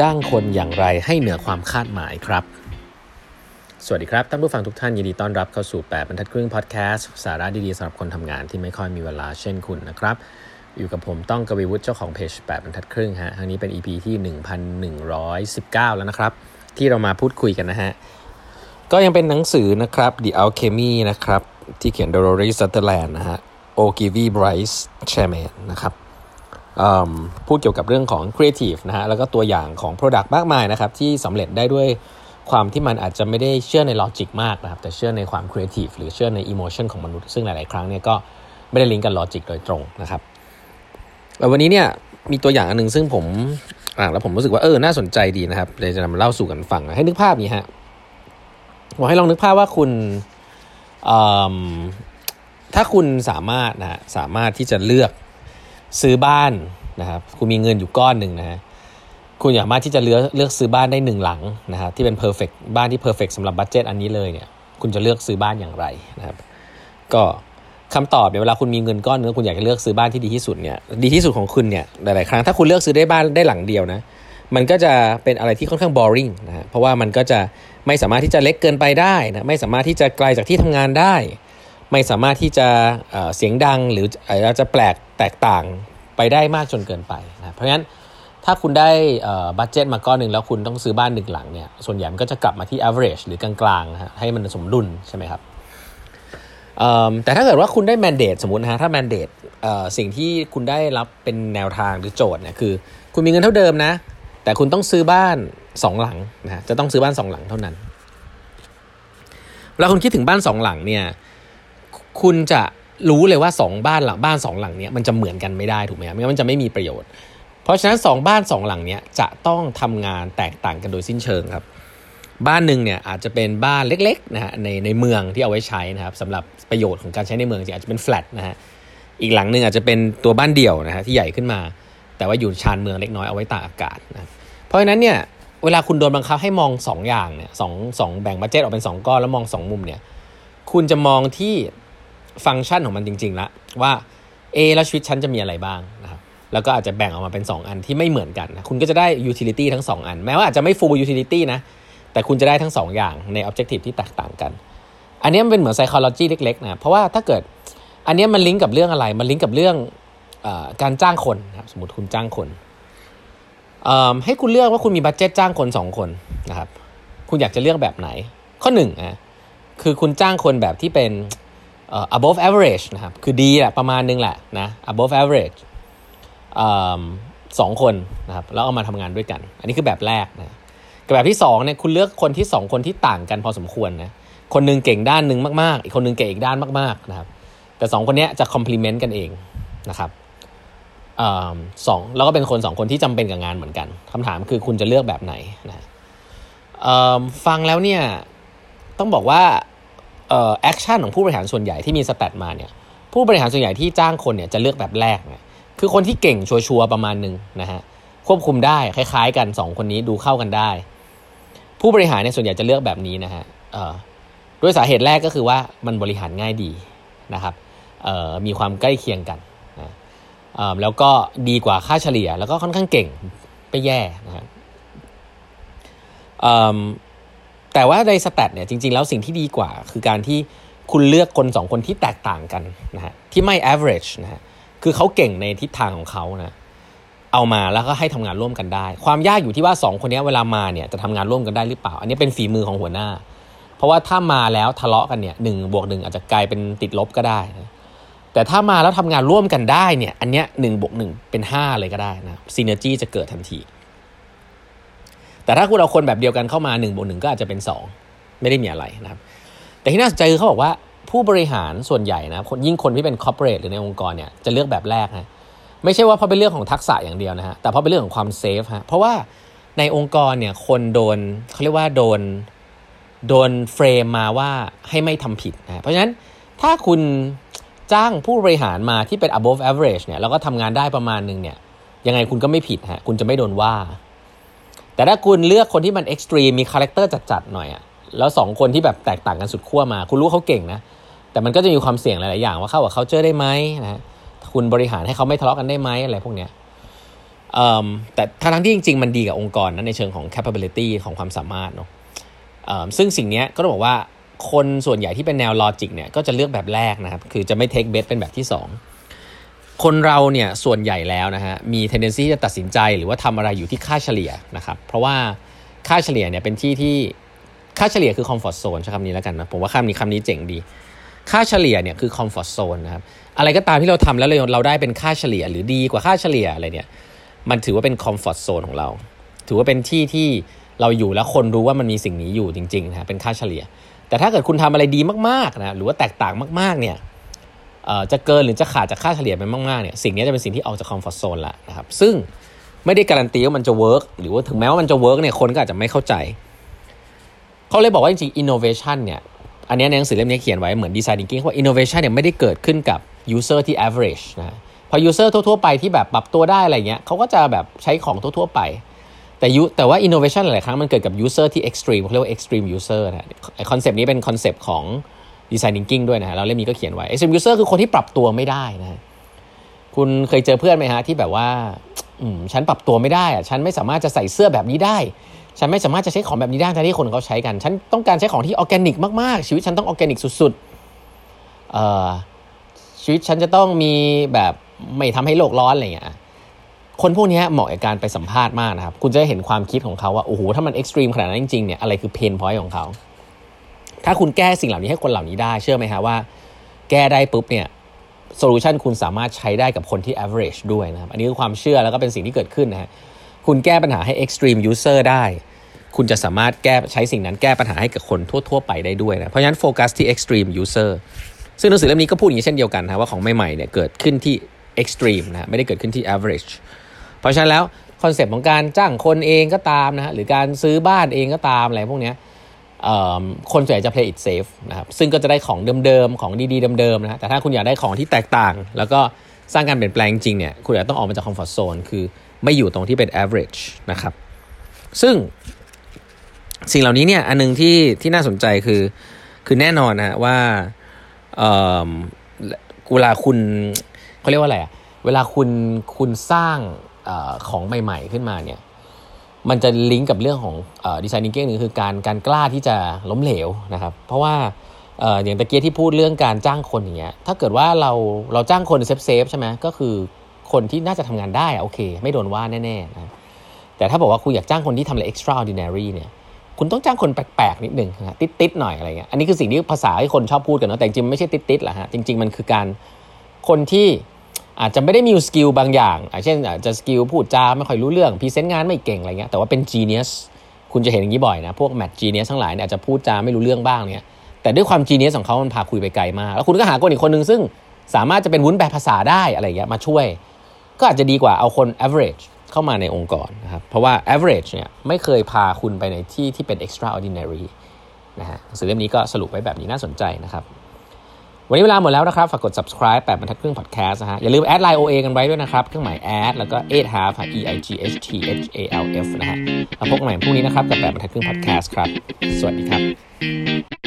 จ้างคนอย่างไรให้เหนือความคาดหมายครับ สวัสดีครับท่านผู้ฟังทุกท่านยินดีต้อนรับเข้าสู่ 8บรรทัดครึ่งพอดแคสต์สาระดีๆสำหรับคนทำงานที่ไม่ค่อยมีเวลาเช่นคุณนะครับ อยู่กับผมต้องกวีวุฒิเจ้าของเพจ8บรรทัดครึ่งฮะครั้งนี้เป็น EP ที่ 1119 แล้วนะครับ ที่เรามาพูดคุยกันนะฮะก็ยังเป็นหนังสือนะครับ The Alchemy นะครับที่เขียนโดย Rory Sutherland นะฮะ Ogilvy Bryce Chairman นะครับ พูดเกี่ยวกับเรื่องของ Creative นะฮะแล้วก็ตัวอย่างของ Product มากมายนะครับที่สำเร็จได้ด้วยความที่มันอาจจะไม่ได้เชื่อใน logic มากนะครับแต่เชื่อในความ Creative หรือเชื่อใน Emotion ของมนุษย์ซึ่งหลาย ๆ ครั้งเนี่ยก็ไม่ได้ลิงก์กับ logic โดยตรงนะครับวันนี้เนี่ยมีตัวอย่างอันนึงซึ่งผมอ่านแล้วผมรู้สึกว่าเออน่าสนใจดีนะครับเลยจะนำมาเล่าสู่กันฟังให้นึกภาพนี้ฮะบอกให้ลองนึกภาพว่าคุณถ้าคุณสามารถนะฮะสามารถที่จะเลือก ซื้อบ้านนะครับคุณมีเงินอยู่ก้อนหนึ่งนะฮะคุณสามารถที่จะเลือกเลือกซื้อบ้านได้หนึ่งหลังนะครับที่เป็น perfect บ้านที่ perfect สำหรับ budget อันนี้เลยเนี่ยคุณจะเลือกซื้อบ้านอย่างไรนะครับ ก็คำตอบเนี่ยเวลาคุณมีเงินก้อนนึงคุณอยากจะเลือกซื้อบ้านที่ดีที่สุดเนี่ยดีที่สุดของคุณเนี่ยหลาย ๆ ครั้งถ้าคุณเลือกซื้อได้บ้านได้หลังเดียวนะมันก็จะเป็นอะไรที่ค่อนข้าง boring นะฮะเพราะว่ามันก็จะไม่สามารถที่จะเล็กเกินไปได้นะไม่สามารถที่จะไกลจากที่ทำงานได้ ไม่สามารถที่จะเสียงดังหรืออาจจะแปลกแตกต่างไปได้มากจนเกินไปนะเพราะฉะนั้นถ้าคุณได้บัตเจ็ตมาก้อนหนึ่งแล้วคุณต้องซื้อบ้านหนึ่งหลังเนี่ยส่วนใหญ่มันก็จะกลับมาที่ average หรือกลางๆให้มันสมดุลใช่ไหมครับแต่ถ้าเกิดว่าคุณได้แมนเดตสมมตินะฮะถ้าแมนเดตสิ่งที่คุณได้รับเป็นแนวทางหรือโจทย์เนี่ยคือ คุณมีเงินเท่าเดิมนะ แต่คุณต้องซื้อบ้านสองหลังนะจะต้องซื้อบ้านสองหลังเท่านั้นเวลาคุณคิดถึงบ้านสองหลังเนี่ย คุณจะรู้เลยว่าสองบ้านหลังบ้านสองหลังเนี้ยมันจะเหมือนกันไม่ได้ถูกไหมครับไม่งั้นมันจะไม่มีประโยชน์ เพราะฉะนั้นสองบ้านสองหลังเนี้ยจะต้องทำงานแตกต่างกันโดยสิ้นเชิงครับ บ้านหนึ่งเนี่ยอาจจะเป็นบ้านเล็กๆนะฮะในในเมืองที่เอาไว้ใช้นะครับสำหรับประโยชน์ของการใช้ในเมืองจริงอาจจะเป็นแฟลตนะฮะอีกหลังหนึ่งอาจจะเป็นตัวบ้านเดี่ยวนะฮะที่ใหญ่ขึ้นมา แต่ว่าอยู่ชานเมืองเล็กน้อยเอาไว้ตากอากาศนะเพราะฉะนั้นเนี่ยเวลาคุณโดนบังคับให้มอง 2 อย่างเนี่ยสองสองแบ่ง budget ออกเป็น 2 ก้อนแล้วมอง 2 มุมเนี่ยคุณจะมองที่ ฟังก์ชันของมันจริงๆละว่าเอแล้วชีวิตฉันจะมีอะไรบ้างนะครับแล้วก็อาจจะแบ่งออกมาเป็น 2 อันที่ไม่เหมือนกันนะคุณก็จะได้ utility ทั้ง 2 อัน แม้ว่าอาจจะไม่ full utility นะ แต่คุณจะได้ทั้ง 2 อย่างใน objective ที่แตกต่างกัน อันนี้มันเป็นเหมือนไซคลอจีเล็กๆนะเพราะว่าถ้าเกิดอันนี้มันลิงก์กับเรื่องอะไร มันลิงก์กับเรื่องอการจ้างคนนะครับสมมติคุณจ้างคน ให้คุณเลือกว่าคุณมีบัตเจตจ้างคน 2 คนนะครับคุณอยากจะเลือกแบบไหน ข้อ1นะคือคุณจ้างคนแบบที่เป็น above average นะครับ คือดีแหละประมาณนึงแหละนะ above average สองคนนะครับ แล้วเอามาทำงานด้วยกัน อันนี้คือแบบแรกนะกับแบบที่2เนี่ยคุณเลือกคนที่ 2 คนที่ต่างกันพอสมควรนะ คนนึงเก่งด้านหนึ่งมากๆ อีกคนนึงเก่งอีกด้านมากๆนะครับ แต่ 2 คนนี้จะ complement กันเองนะครับสองแล้วก็เป็นคนสองคนที่จำเป็นกับงานเหมือนกันคำถามคือคุณจะเลือกแบบไหนนะฟังแล้วเนี่ยต้องบอกว่า action ของผู้บริหารส่วนใหญ่ที่มี stat มาเนี่ยผู้บริหารส่วนใหญ่ที่จ้างคนเนี่ยจะเลือกแบบแรกเนี่ยคือคนที่เก่งชัวร์ประมาณหนึ่งนะฮะควบคุมได้คล้ายๆกัน 2 คนนี้ดูเข้ากันได้ ผู้บริหารเนี่ยส่วนใหญ่จะเลือกแบบนี้นะฮะด้วยสาเหตุแรกก็คือว่ามันบริหารง่ายดีนะครับมีความใกล้เคียงกันแล้วก็ดีกว่าค่าเฉลี่ย แล้วก็ค่อนข้างเก่งไปแย่นะครับ แต่ว่าในสแตทเนี่ยจริงๆ แล้วสิ่งที่ดีกว่า คือการที่คุณเลือกคนสองคนที่แตกต่างกันนะฮะที่ไม่ average นะฮะคือเขาเก่งในทิศทางของเขานะเอามาแล้วก็ให้ทำงานร่วมกันได้ ความยากอยู่ที่ว่าสองคนนี้เวลามาเนี่ยจะทำงานร่วมกันได้หรือเปล่า อันนี้เป็นฝีมือของหัวหน้า เพราะว่าถ้ามาแล้วทะเลาะกันเนี่ยหนึ่งบวกหนึ่งอาจจะกลายเป็นติดลบก็ได้นะแต่ถ้ามาแล้วทำงานร่วมกันได้เนี่ยอันเนี้ยหนึ่งบวกหนึ่งเป็นห้าเลยก็ได้นะซีเนอร์จีจะเกิดทันที แต่ถ้าคุณเอาคนแบบเดียวกันเข้ามาหนึ่งบวกหนึ่งก็อาจจะเป็นสองไม่ได้มีอะไรนะครับ แต่ที่น่าสนใจคือเขาบอกว่าผู้บริหารส่วนใหญ่นะยิ่งคนที่เป็น corporate หรือในองค์กรเนี่ยจะเลือกแบบแรกนะไม่ใช่ว่าเพราะเป็นเรื่องของทักษะอย่างเดียวนะฮะแต่เพราะเป็นเรื่องของความ safe ฮะเพราะว่าในองค์กรเนี่ยคนโดนเขาเรียกว่าโดนโดน frame มาว่าให้ไม่ทำผิดนะเพราะฉะนั้นถ้าคุณจ้างผู้บริหารมาที่เป็น above average เนี่ยแล้วก็ทำงานได้ประมาณนึงเนี่ยยังไงคุณก็ไม่ผิดฮะคุณจะไม่โดนว่า แต่ถ้าคุณเลือกคนที่มัน extreme มี character จัดๆหน่อยอะแล้วสองคนที่แบบแตกต่างกันสุดขั้วมา คุณรู้เขาเก่งนะ แต่มันก็จะมีความเสี่ยงหลายๆอย่างว่าเข้ากับเขาเจอได้ไหมนะคุณบริหารให้เขาไม่ทะเลาะกันได้ไหมอะไรพวกเนี้ยแต่ทั้งที่จริง ๆ มันดีกับองค์กรนะในเชิงของ capability ของความสามารถเนาะซึ่งสิ่งนี้ก็ต้องบอกว่าคนส่วนใหญ่ที่เป็นแนว logic เนี่ยก็จะเลือกแบบแรกนะครับ คือจะไม่ take bet เป็นแบบที่ 2 คนเราเนี่ยส่วนใหญ่แล้วนะฮะมี tendency จะตัดสินใจหรือว่าทำอะไรอยู่ที่ค่าเฉลี่ยนะครับเพราะว่าค่าเฉลี่ยเนี่ยเป็นที่ที่ค่าเฉลี่ยคือ comfort zone ใช้คำนี้แล้วกันนะผมว่าคำนี้คำนี้เจ๋งดี ค่าเฉลี่ยเนี่ยคือ comfort zone นะครับอะไรก็ตามที่เราทำแล้วเราเราได้เป็นค่าเฉลี่ยหรือดีกว่าค่าเฉลี่ยอะไรเนี่ยมันถือว่าเป็น comfort zone ของเรา ถือว่าเป็นที่ที่เราอยู่แล้วคนรู้ว่ามันมีสิ่งนี้อยู่จริงๆนะเป็นค่าเฉลี่ย แต่ถ้าเกิดคุณทำอะไรดีมากๆนะหรือว่าแตกต่างมากๆเนี่ย จะเกินหรือจะขาดจากค่าเฉลี่ยไปมากๆเนี่ยสิ่งนี้จะเป็นสิ่งที่ออกจาก comfort zone ละนะครับซึ่งไม่ได้การันตีว่ามันจะ work หรือว่าถึงแม้ว่ามันจะ work เนี่ยคนก็อาจจะไม่เข้าใจ เขาเลยบอกว่าจริงๆ innovation เนี่ยอันนี้ในหนังสือเล่มนี้เขียนไว้เหมือน design thinking ว่า innovation เนี่ยไม่ได้เกิดขึ้นกับ user ที่ average นะพอ user ทั่วๆไปที่แบบปรับตัวได้อะไรเงี้ยเขาก็จะแบบใช้ของทั่วๆไป แต่ยุแต่ว่า innovation หลายครั้งมันเกิดกับ user ที่ extreme เขาเรียกว่า extreme user นะคอนเซปต์นี้เป็นคอนเซปต์ของ design thinking ด้วยนะเราเล่มนี้ก็เขียนไว้ extreme user คือคนที่ปรับตัวไม่ได้นะคุณเคยเจอเพื่อนไหมฮะที่แบบว่าฉันปรับตัวไม่ได้อะฉันไม่สามารถจะใส่เสื้อแบบนี้ได้ ฉันไม่สามารถจะใช้ของแบบนี้ได้แต่ที่คนเขาใช้กัน ฉันต้องการใช้ของที่ออร์แกนิกมากๆ ชีวิตฉันต้องออร์แกนิกสุดๆชีวิตฉันจะต้องมีแบบไม่ทำให้โลกร้อนอะไรอย่างเงี้ยคนพวกนี้เหมาะกับการไปสัมภาษณ์มากนะครับ คุณจะเห็นความคิดของเขาว่า โอ้โห ถ้ามัน extreme ขนาดนั้นจริงๆ เนี่ย อะไรคือ pain point ของเขา ถ้าคุณแก้สิ่งเหล่านี้ให้คนเหล่านี้ได้ เชื่อไหมฮะว่า แก้ได้ปุ๊บเนี่ย solution คุณสามารถใช้ได้กับคนที่ average ด้วยนะครับ อันนี้คือความเชื่อแล้วก็เป็นสิ่งที่เกิดขึ้นนะฮะคุณแก้ปัญหาให้ extreme user ได้ คุณจะสามารถแก้ใช้สิ่งนั้นแก้ปัญหาให้กับคนทั่ว ๆ ไปได้ด้วยนะเพราะฉะนั้นโฟกัสที่ extreme user ซึ่งหนังสือเล่มนี้ก็พูดอย่างนี้เช่นเดียวกันนะว่าของใหม่ๆเนี่ยเกิดขึ้นที่ extreme นะไม่ได้เกิดขึ้นที่ average เพราะฉะนั้นแล้วคอนเซปต์ของการจ้างคนเองก็ตามนะฮะหรือการซื้อบ้านเองก็ตามอะไรพวกนี้ คนส่วนใหญ่จะ play it safe นะครับซึ่งก็จะได้ของเดิมๆ ของดีๆเดิมๆนะแต่ถ้าคุณอยากได้ของที่แตกต่าง แล้วก็สร้างการเปลี่ยนแปลงจริงเนี่ยคุณอาจต้องออกมาจาก comfort zone คือไม่อยู่ตรงที่เป็น average นะครับซึ่งสิ่งเหล่านี้เนี่ยอันนึงที่ที่น่าสนใจคือคือแน่นอนนะว่าเวลาคุณเขาเรียกว่าอะไรอะเวลาคุณคุณสร้างอของใหม่ ๆ ขึ้นมาเนี่ย มันจะลิงก์กับเรื่องของดีไซน์นิงเก้งนึงคือการการกล้าที่จะล้มเหลวนะครับ เพราะว่าอย่างตะเกียที่พูดเรื่องการจ้างคนอย่างเงี้ยถ้าเกิดว่าเราเราจ้างคนเซฟเซฟใช่ไหมก็คือคนที่น่าจะทำงานได้โอเค ไม่โดนว่าแน่ๆนะแต่ถ้าบอกว่าคุณอยากจ้างคนที่ทำอะไร extraordinary เนี่ยคุณต้องจ้างคนแปลกๆนิดนึงนะติดๆหน่อยอะไรเงี้ยอันนี้คือสิ่งที่ภาษาที่คนชอบพูดกันเนาะแต่จริงไม่ใช่ติดๆหรอกฮะจริง ๆ มันคือการคนที่ อาจจะไม่ได้มี skill บางอย่างเช่นอาจจะ skill พูดจาไม่ค่อยรู้เรื่อง present งานไม่เก่งอะไรเงี้ยแต่ว่าเป็น genius คุณจะเห็นอย่างนี้บ่อยนะพวก math genius ทั้งหลายเนี่ยอาจจะพูดจาไม่รู้เรื่องบ้างเนี่ยแต่ด้วยความ genius ของเขามันพาคุณไปไกลมาก แล้วคุณก็หาคนอีกคนหนึ่งซึ่งสามารถจะเป็นวุ้นแปลภาษาได้อะไรเงี้ยมาช่วย ก็อาจจะดีกว่าเอาคน average เข้ามาในองค์กรนะครับเพราะว่า average เนี่ยไม่เคยพาคุณไปในที่ที่เป็น extraordinary นะฮะหนังสือเล่มนี้ก็สรุปไว้แบบนี้น่าสนใจนะครับ วันนี้เวลาหมดแล้วนะครับ ฝากกด subscribe แปดบรรทัดครึ่ง podcast นะฮะ อย่าลืมแอดไลน์ OA กันไว้ด้วยนะครับ เครื่องหมายแอดแล้วก็ eight half e i g h t h a l f นะฮะแล้วพบกันใหม่พรุ่งนี้นะครับ กับแปดบรรทัดครึ่ง podcast ครับ สวัสดีครับ